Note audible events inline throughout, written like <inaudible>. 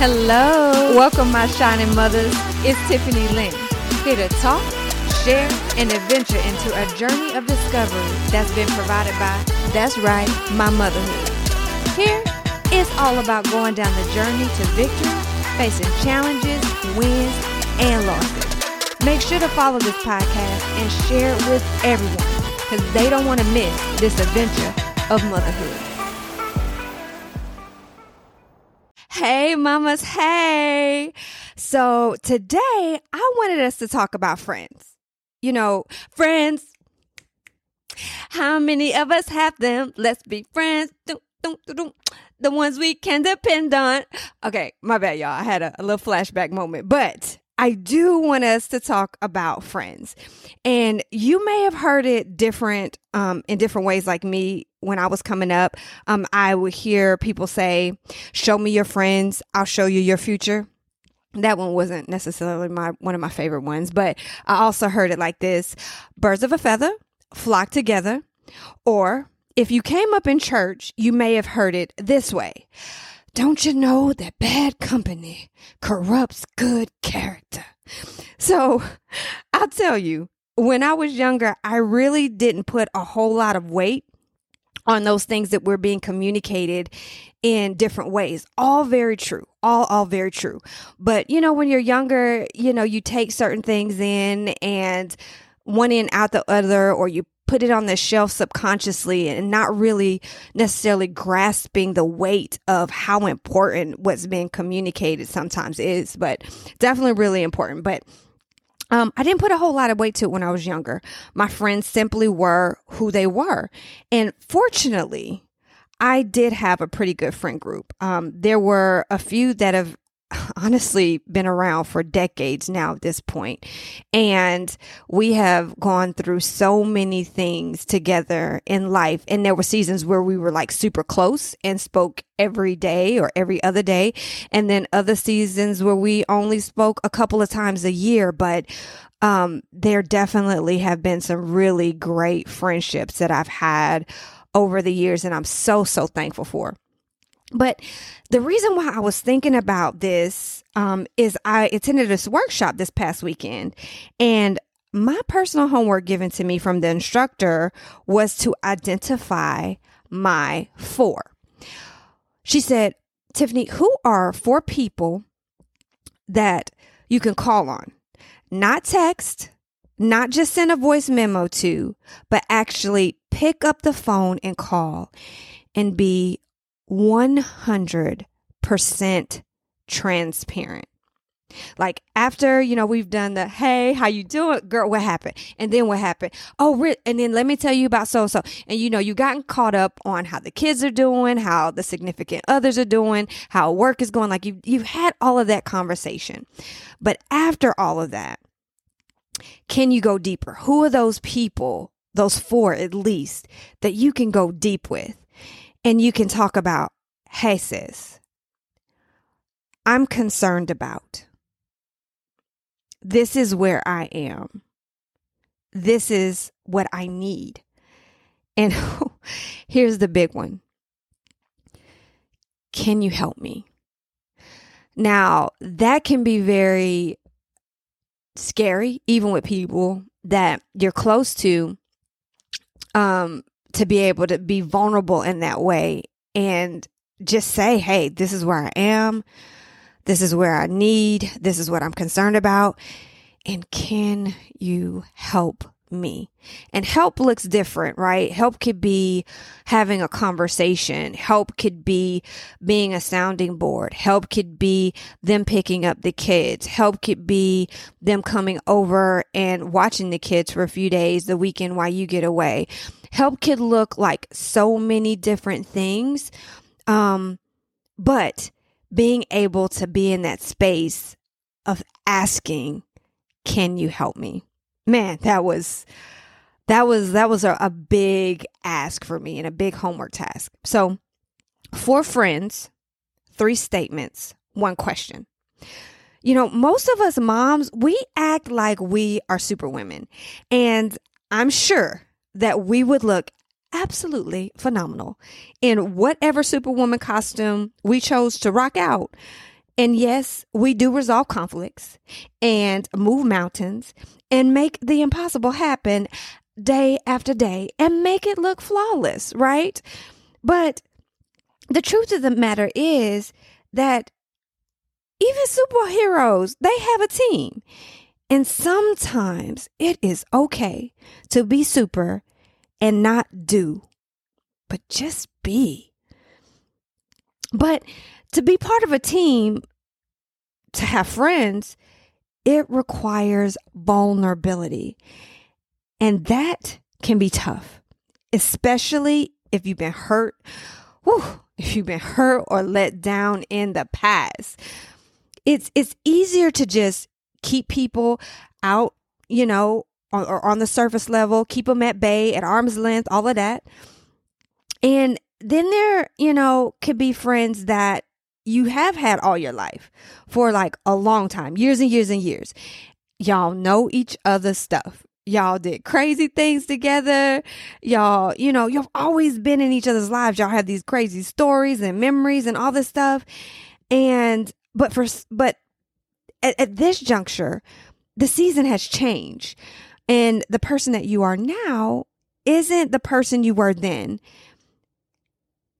Hello. Welcome, my shining mothers. It's Tiffany Lynn, here to talk, share, and adventure into a journey of discovery that's been provided by, that's right, my motherhood. Here, it's all about going down the journey to victory, facing challenges, wins, and losses. Make sure to follow this podcast and share it with everyone because they don't want to miss this adventure of motherhood. Hey, mamas. Hey. So today I wanted us to talk about friends. You know, friends. How many of us have them? Let's be friends. The ones we can depend on. Okay, my bad, y'all. I had a, a little flashback moment, but I do want us to talk about friends. And you may have heard it different um, in different ways, like me when I was coming up. Um, I would hear people say, Show me your friends, I'll show you your future. That one wasn't necessarily my one of my favorite ones, but I also heard it like this birds of a feather flock together. Or if you came up in church, you may have heard it this way don't you know that bad company corrupts good character? So I'll tell you, when I was younger, I really didn't put a whole lot of weight on those things that were being communicated in different ways. All very true. All all very true. But you know, when you're younger, you know, you take certain things in and one in out the other or you put it on the shelf subconsciously and not really necessarily grasping the weight of how important what's being communicated sometimes is, but definitely really important. But um, I didn't put a whole lot of weight to it when I was younger. My friends simply were who they were. And fortunately, I did have a pretty good friend group. Um, there were a few that have honestly been around for decades now at this point. And we have gone through so many things together in life. And there were seasons where we were like super close and spoke every day or every other day. And then other seasons where we only spoke a couple of times a year. But um, there definitely have been some really great friendships that I've had over the years. And I'm so, so thankful for. But the reason why I was thinking about this um, is I attended this workshop this past weekend, and my personal homework given to me from the instructor was to identify my four. She said, Tiffany, who are four people that you can call on? Not text, not just send a voice memo to, but actually pick up the phone and call and be 100% transparent. Like after, you know, we've done the, hey, how you doing? Girl, what happened? And then what happened? Oh, and then let me tell you about so so. And you know, you gotten caught up on how the kids are doing, how the significant others are doing, how work is going. Like you you've had all of that conversation. But after all of that, can you go deeper? Who are those people, those four at least, that you can go deep with? And you can talk about, hey, sis, I'm concerned about. This is where I am. This is what I need. And <laughs> here's the big one Can you help me? Now, that can be very scary, even with people that you're close to. Um, to be able to be vulnerable in that way and just say, hey, this is where I am. This is where I need. This is what I'm concerned about. And can you help me? And help looks different, right? Help could be having a conversation. Help could be being a sounding board. Help could be them picking up the kids. Help could be them coming over and watching the kids for a few days the weekend while you get away help could look like so many different things. Um, but being able to be in that space of asking, can you help me? Man, that was that was that was a, a big ask for me and a big homework task. So four friends, three statements, one question. You know, most of us moms, we act like we are super women. And I'm sure that we would look absolutely phenomenal in whatever superwoman costume we chose to rock out. And yes, we do resolve conflicts and move mountains and make the impossible happen day after day and make it look flawless, right? But the truth of the matter is that even superheroes, they have a team. And sometimes it is okay to be super and not do, but just be. But to be part of a team, to have friends, it requires vulnerability. And that can be tough, especially if you've been hurt, whew, if you've been hurt or let down in the past. It's it's easier to just keep people out, you know, or, or on the surface level, keep them at bay, at arm's length, all of that. And then there, you know, could be friends that you have had all your life for like a long time, years and years and years. Y'all know each other's stuff. Y'all did crazy things together. Y'all, you know, you've always been in each other's lives. Y'all have these crazy stories and memories and all this stuff. And, but for, but at, at this juncture, the season has changed. And the person that you are now isn't the person you were then.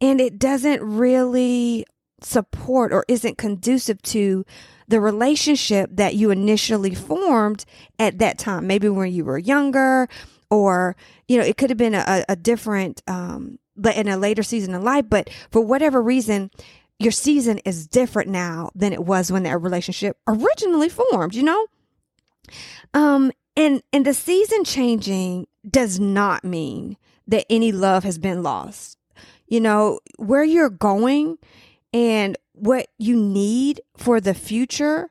And it doesn't really support or isn't conducive to the relationship that you initially formed at that time. Maybe when you were younger, or, you know, it could have been a, a different, um, in a later season of life, but for whatever reason, your season is different now than it was when that relationship originally formed, you know? Um, and, and the season changing does not mean that any love has been lost. You know, where you're going and what you need for the future,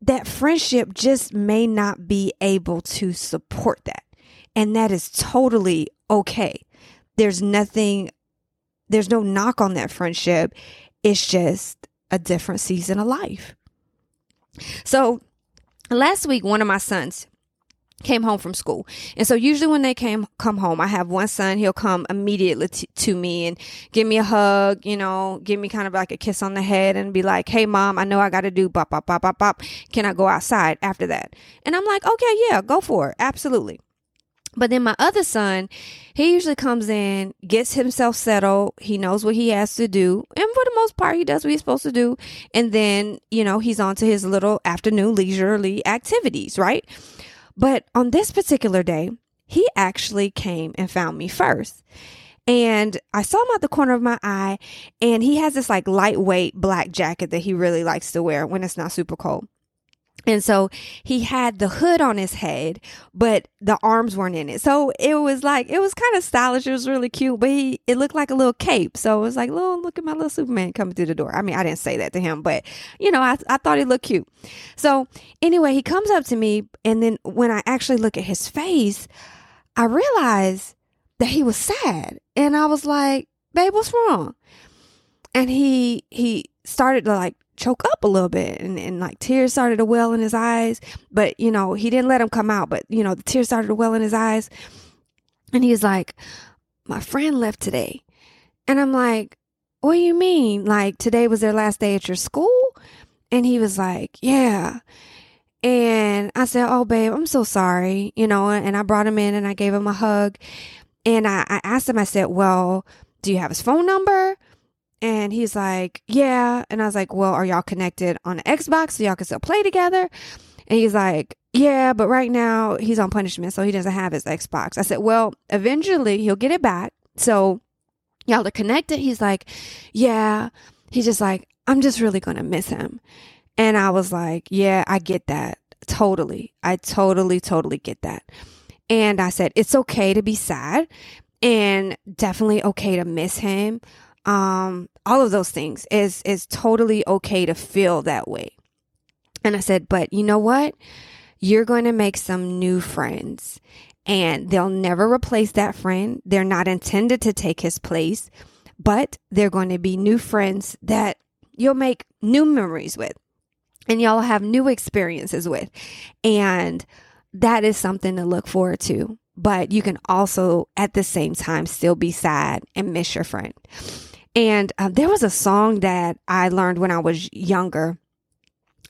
that friendship just may not be able to support that. And that is totally okay. There's nothing, there's no knock on that friendship. It's just a different season of life. So last week, one of my sons, came home from school. And so usually when they came come home, I have one son, he'll come immediately t- to me and give me a hug, you know, give me kind of like a kiss on the head and be like, "Hey mom, I know I got to do bop bop bop bop bop. Can I go outside after that?" And I'm like, "Okay, yeah, go for it. Absolutely." But then my other son, he usually comes in, gets himself settled. He knows what he has to do. And for the most part, he does what he's supposed to do. And then, you know, he's on to his little afternoon leisurely activities, right? But on this particular day, he actually came and found me first. And I saw him at the corner of my eye, and he has this like lightweight black jacket that he really likes to wear when it's not super cold. And so he had the hood on his head, but the arms weren't in it. So it was like, it was kind of stylish. It was really cute, but he, it looked like a little cape. So it was like, little, look at my little Superman coming through the door. I mean, I didn't say that to him, but you know, I, I thought he looked cute. So anyway, he comes up to me. And then when I actually look at his face, I realized that he was sad. And I was like, babe, what's wrong? And he, he started to like choke up a little bit and, and like tears started to well in his eyes. But, you know, he didn't let them come out, but, you know, the tears started to well in his eyes. And he was like, My friend left today. And I'm like, What do you mean? Like, today was their last day at your school? And he was like, Yeah. And I said, Oh, babe, I'm so sorry. You know, and I brought him in and I gave him a hug. And I, I asked him, I said, Well, do you have his phone number? And he's like, Yeah. And I was like, Well, are y'all connected on Xbox so y'all can still play together? And he's like, Yeah, but right now he's on punishment, so he doesn't have his Xbox. I said, Well, eventually he'll get it back. So y'all are connected. He's like, Yeah. He's just like, I'm just really going to miss him. And I was like, Yeah, I get that. Totally. I totally, totally get that. And I said, It's okay to be sad and definitely okay to miss him um, all of those things is is totally okay to feel that way. And I said, but you know what? You're going to make some new friends and they'll never replace that friend. They're not intended to take his place, but they're going to be new friends that you'll make new memories with and y'all have new experiences with. And that is something to look forward to. But you can also at the same time still be sad and miss your friend. And um, there was a song that I learned when I was younger.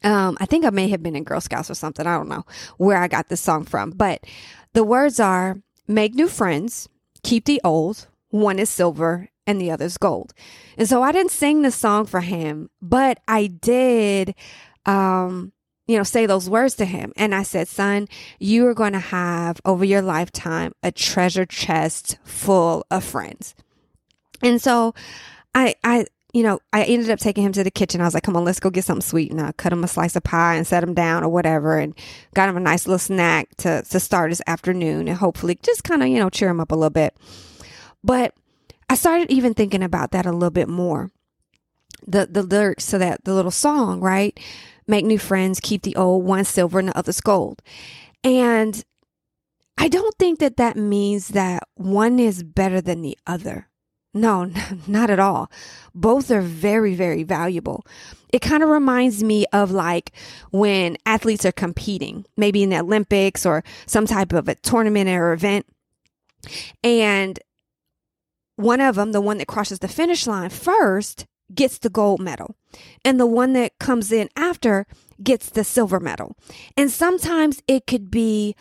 Um, I think I may have been in Girl Scouts or something. I don't know where I got this song from, but the words are make new friends, keep the old, one is silver and the other's gold. And so I didn't sing the song for him, but I did um you know, say those words to him. And I said, son, you are going to have over your lifetime a treasure chest full of friends. And so I, I, you know, I ended up taking him to the kitchen. I was like, come on, let's go get something sweet. And I cut him a slice of pie and set him down or whatever and got him a nice little snack to, to start his afternoon and hopefully just kind of, you know, cheer him up a little bit. But I started even thinking about that a little bit more. The the lyrics to that the little song, right? Make new friends, keep the old, one silver and the other's gold. And I don't think that that means that one is better than the other. No, <laughs> not at all. Both are very, very valuable. It kind of reminds me of like when athletes are competing, maybe in the Olympics or some type of a tournament or event. And one of them, the one that crosses the finish line first, gets the gold medal. And the one that comes in after gets the silver medal. And sometimes it could be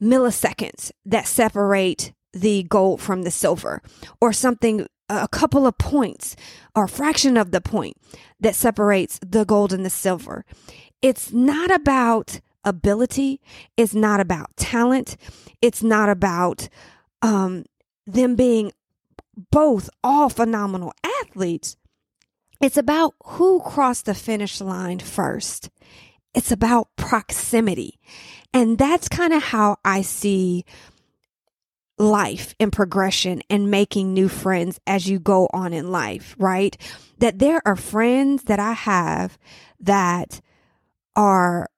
milliseconds that separate the gold from the silver or something a couple of points or fraction of the point that separates the gold and the silver. It's not about ability. It's not about talent. It's not about um, them being both all phenomenal athletes. It's about who crossed the finish line first. It's about proximity. And that's kind of how I see life and progression and making new friends as you go on in life, right? That there are friends that I have that are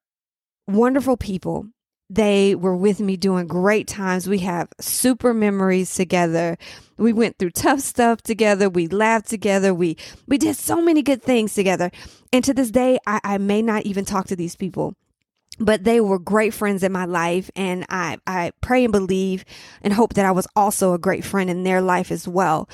wonderful people they were with me doing great times. We have super memories together. We went through tough stuff together. We laughed together. We we did so many good things together. And to this day, I, I may not even talk to these people but they were great friends in my life and I, I pray and believe and hope that I was also a great friend in their life as well.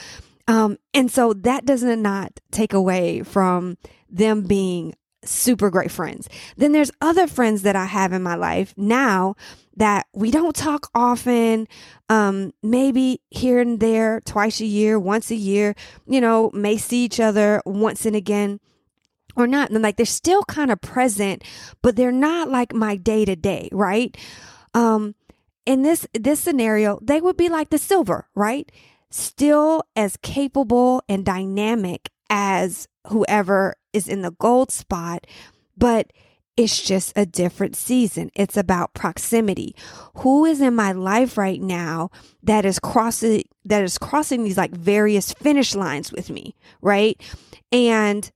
Um, and so that does not take away from them being super great friends. Then there's other friends that I have in my life now that we don't talk often, um, maybe here and there, twice a year, once a year, you know, may see each other once and again or not. And like they're still kind of present, but they're not like my day to day, right? Um, in this this scenario, they would be like the silver, right? Still as capable and dynamic as whoever is in the gold spot, but it's just a different season. It's about proximity. Who is in my life right now that is crossing that is crossing these like various finish lines with me, right? And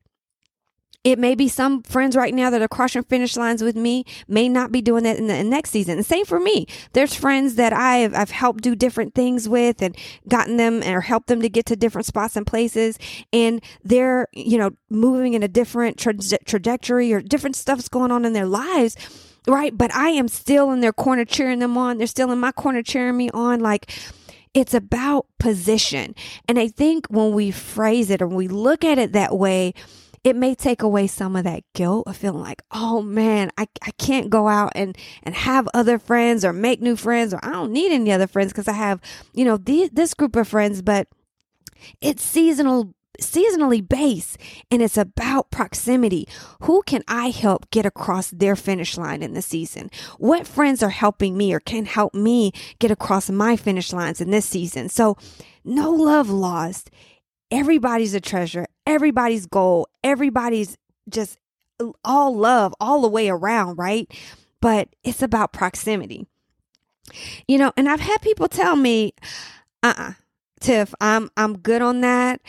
it may be some friends right now that are crossing finish lines with me may not be doing that in the next season. And same for me. There's friends that I've, I've helped do different things with and gotten them or helped them to get to different spots and places. And they're, you know, moving in a different tra- trajectory or different stuff's going on in their lives. Right. But I am still in their corner cheering them on. They're still in my corner cheering me on. Like, it's about position. And I think when we phrase it or we look at it that way, it may take away some of that guilt of feeling like, oh man, I, I can't go out and, and have other friends or make new friends or I don't need any other friends because I have, you know, this group of friends, but it's seasonal seasonally based and it's about proximity. Who can I help get across their finish line in the season? What friends are helping me or can help me get across my finish lines in this season? So, no love lost. Everybody's a treasure everybody's goal, everybody's just all love all the way around, right? But it's about proximity. You know, and I've had people tell me, uh uh-uh, Tiff, I'm I'm good on that.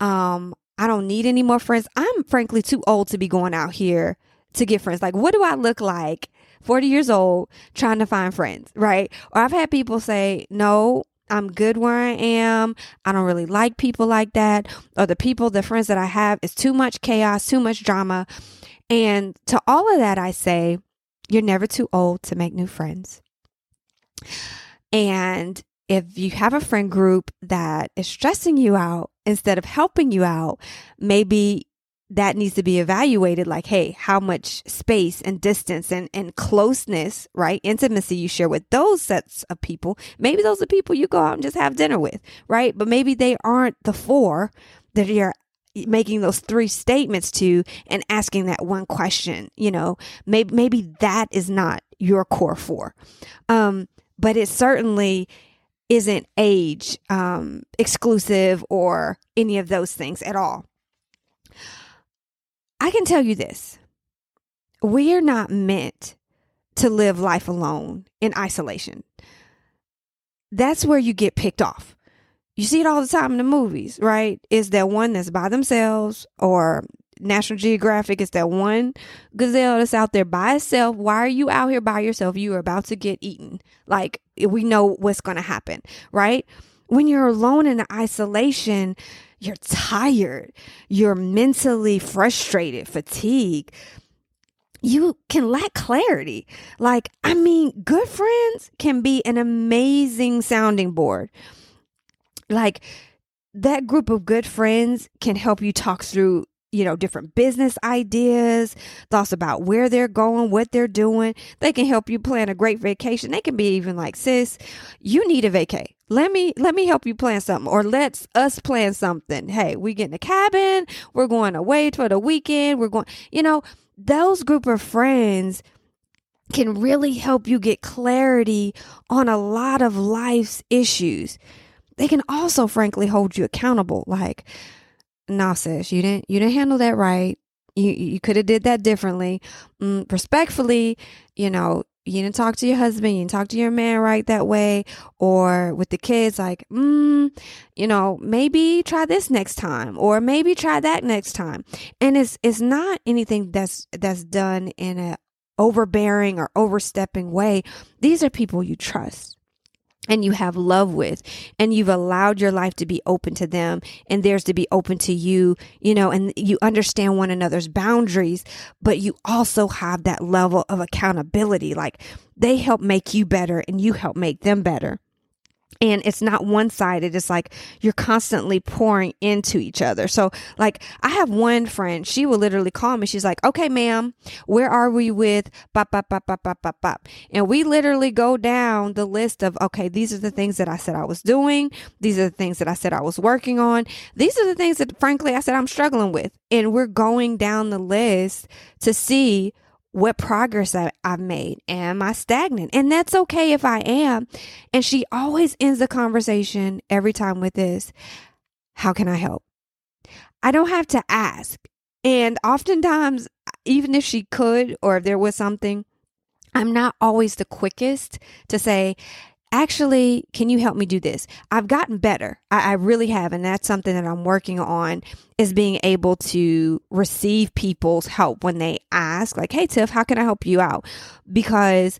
Um, I don't need any more friends. I'm frankly too old to be going out here to get friends. Like, what do I look like 40 years old trying to find friends, right? Or I've had people say, no, I'm good where I am. I don't really like people like that. Or the people, the friends that I have, is too much chaos, too much drama. And to all of that, I say, you're never too old to make new friends. And if you have a friend group that is stressing you out instead of helping you out, maybe that needs to be evaluated like hey how much space and distance and, and closeness right intimacy you share with those sets of people. Maybe those are people you go out and just have dinner with right? But maybe they aren't the four that you're making those three statements to and asking that one question you know? Maybe maybe that is not your core four. Um but it certainly isn't age um exclusive or any of those things at all I can tell you this we are not meant to live life alone in isolation. That's where you get picked off. You see it all the time in the movies, right? Is that one that's by themselves or National Geographic is that one gazelle that's out there by itself. Why are you out here by yourself? You are about to get eaten. Like we know what's going to happen, right? When you're alone in isolation, you're tired, you're mentally frustrated, fatigued. You can lack clarity. Like, I mean, good friends can be an amazing sounding board. Like, that group of good friends can help you talk through you know, different business ideas, thoughts about where they're going, what they're doing. They can help you plan a great vacation. They can be even like, sis, you need a vacay. Let me let me help you plan something, or let's us plan something. Hey, we get in a cabin. We're going away for the weekend. We're going, you know, those group of friends can really help you get clarity on a lot of life's issues. They can also, frankly, hold you accountable. Like, nah, sis, you didn't you didn't handle that right. You you could have did that differently. Mm, respectfully, you know, you didn't talk to your husband, you didn't talk to your man right that way, or with the kids, like, mm, you know, maybe try this next time, or maybe try that next time. And it's it's not anything that's that's done in a overbearing or overstepping way. These are people you trust and you have love with and you've allowed your life to be open to them and theirs to be open to you you know and you understand one another's boundaries but you also have that level of accountability. Like they help make you better and you help make them better and it's not one sided. It's like you're constantly pouring into each other. So, like, I have one friend, she will literally call me. She's like, okay, ma'am, where are we with bop, bop, bop, bop, bop, bop, bop. And we literally go down the list of, okay, these are the things that I said I was doing. These are the things that I said I was working on. These are the things that, frankly, I said I'm struggling with. And we're going down the list to see what progress I, have made. Am I stagnant? And that's okay if I am. And she always ends the conversation every time with this How can I help? I don't have to ask. And oftentimes, even if she could, or if there was something, I'm not always the quickest to say, actually, can you help me do this? I've gotten better. I, I, really have. And that's something that I'm working on is being able to receive people's help when they ask, like, hey, Tiff, how can I help you out? Because,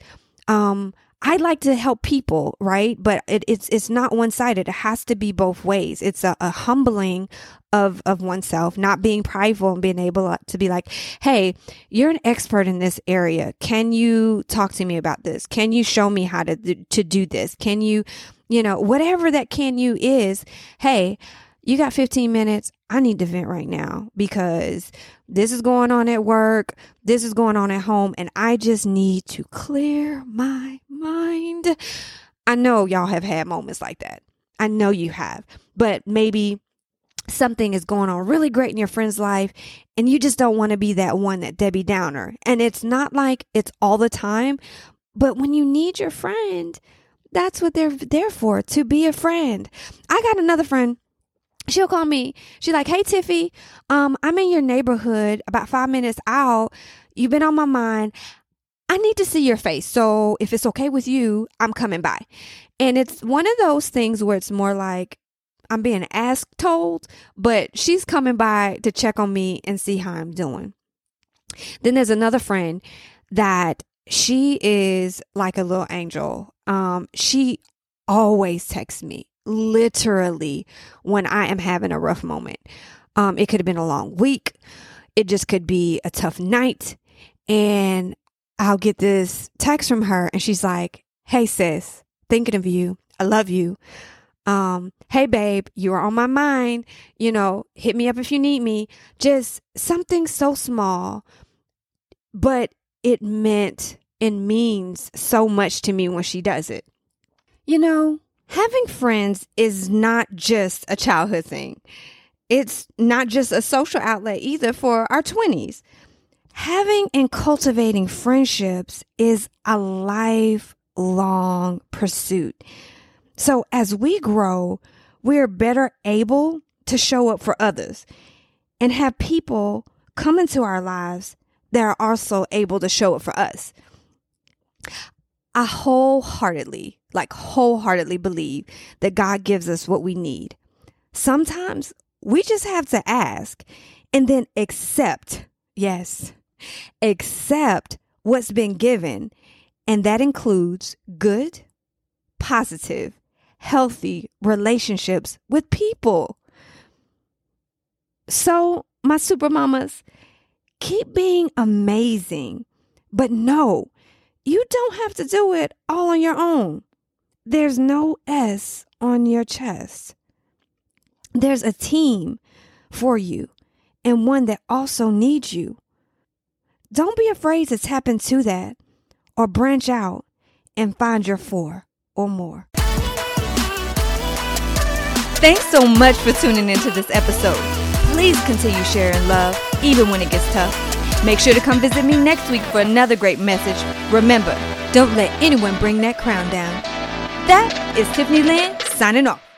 um, I like to help people, right? But it, it's it's not one sided. It has to be both ways. It's a, a, humbling of of oneself, not being prideful and being able to be like, "Hey, you're an expert in this area. Can you talk to me about this? Can you show me how to to do this? Can you, you know, whatever that can you is, hey, you got 15 minutes. I need to vent right now because this is going on at work. This is going on at home. And I just need to clear my mind. I know y'all have had moments like that. I know you have, but maybe something is going on really great in your friend's life and you just don't want to be that one that Debbie Downer. And it's not like it's all the time, but when you need your friend, that's what they're there for, to be a friend. I got another friend she'll call me. She's like, "Hey Tiffy, um, I'm in your neighborhood, about five minutes out. You've been on my mind. I need to see your face. So if it's okay with you, I'm coming by." And it's one of those things where it's more like I'm being asked told, but she's coming by to check on me and see how I'm doing. Then there's another friend that she is like a little angel. Um, she always texts me literally when I am having a rough moment. Um, it could have been a long week. It just could be a tough night. And I'll get this text from her and she's like, Hey sis, thinking of you. I love you. Um, hey babe, you are on my mind. You know, hit me up if you need me. Just something so small, but it meant and means so much to me when she does it. You know, having friends is not just a childhood thing. It's not just a social outlet either for our 20s. Having and cultivating friendships is a lifelong pursuit. So as we grow, we're better able to show up for others and have people come into our lives that are also able to show up for us. I wholeheartedly, like wholeheartedly believe that God gives us what we need. Sometimes we just have to ask and then accept, yes, accept what's been given. And that includes good, positive, healthy relationships with people. So, my super mamas, keep being amazing, but no, you don't have to do it all on your own. There's no S on your chest. There's a team for you and one that also needs you. Don't be afraid to tap into that or branch out and find your four or more. Thanks so much for tuning into this episode. Please continue sharing love, even when it gets tough. Make sure to come visit me next week for another great message. Remember, don't let anyone bring that crown down. That is Tiffany Lynn signing off.